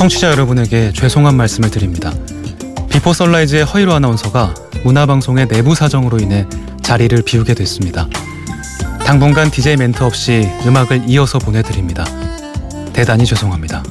청취자 여러분에게 죄송한 말씀을 드립니다. 비포 선라이즈의 허이로 아나운서가 문화방송의 내부 사정으로 인해 자리를 비우게 됐습니다. 당분간 DJ 멘트 없이 음악을 이어서 보내드립니다. 대단히 죄송합니다.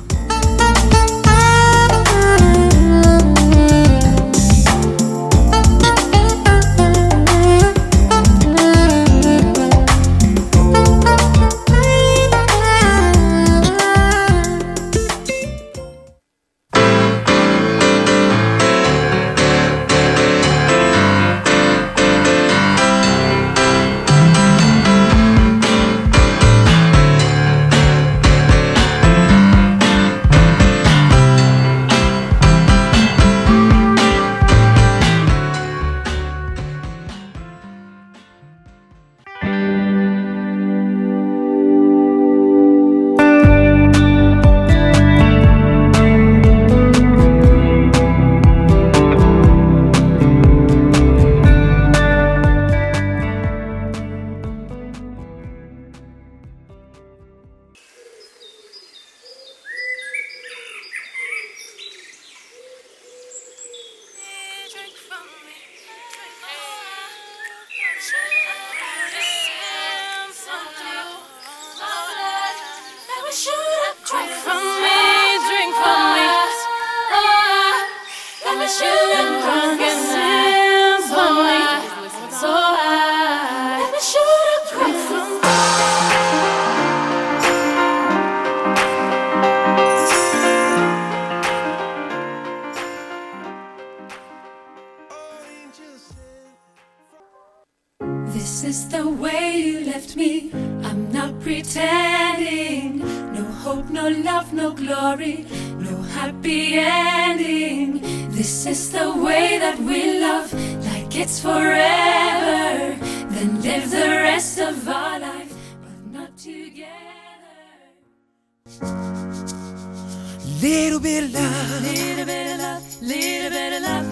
This is the way you left me. I'm not pretending. No hope, no love, no glory, no happy ending. This is the way that we love, like it's forever. Then live the rest of our life, but not together. Little bit of love, Little bit of love, little bit of love,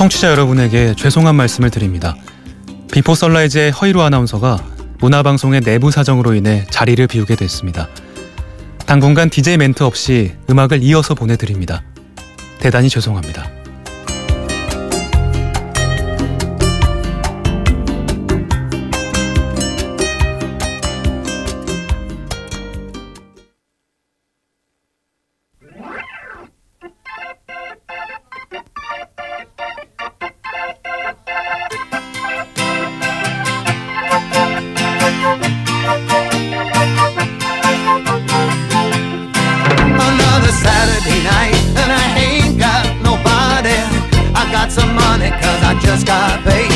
청취자 여러분에게 죄송한 말씀을 드립니다. 비포 선라이즈의 허이로 아나운서가 문화방송의 내부 사정으로 인해 자리를 비우게 됐습니다. 당분간 DJ 멘트 없이 음악을 이어서 보내드립니다. 대단히 죄송합니다. Thursday and I ain't got nobody. I got some money cause I just got paid.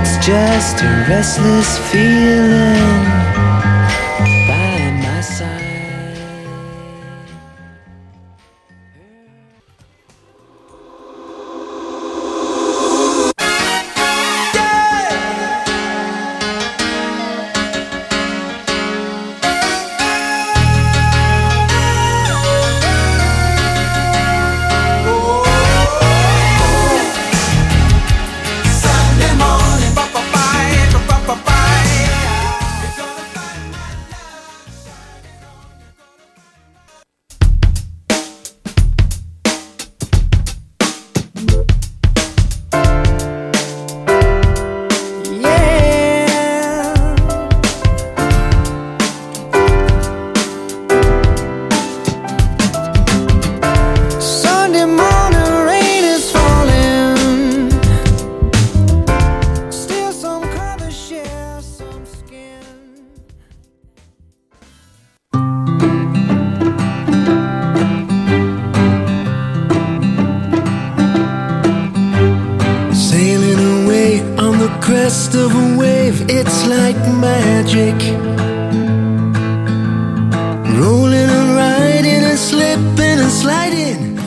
It's just a restless feeling crest of a wave, it's like magic. Rolling and riding and slipping and sliding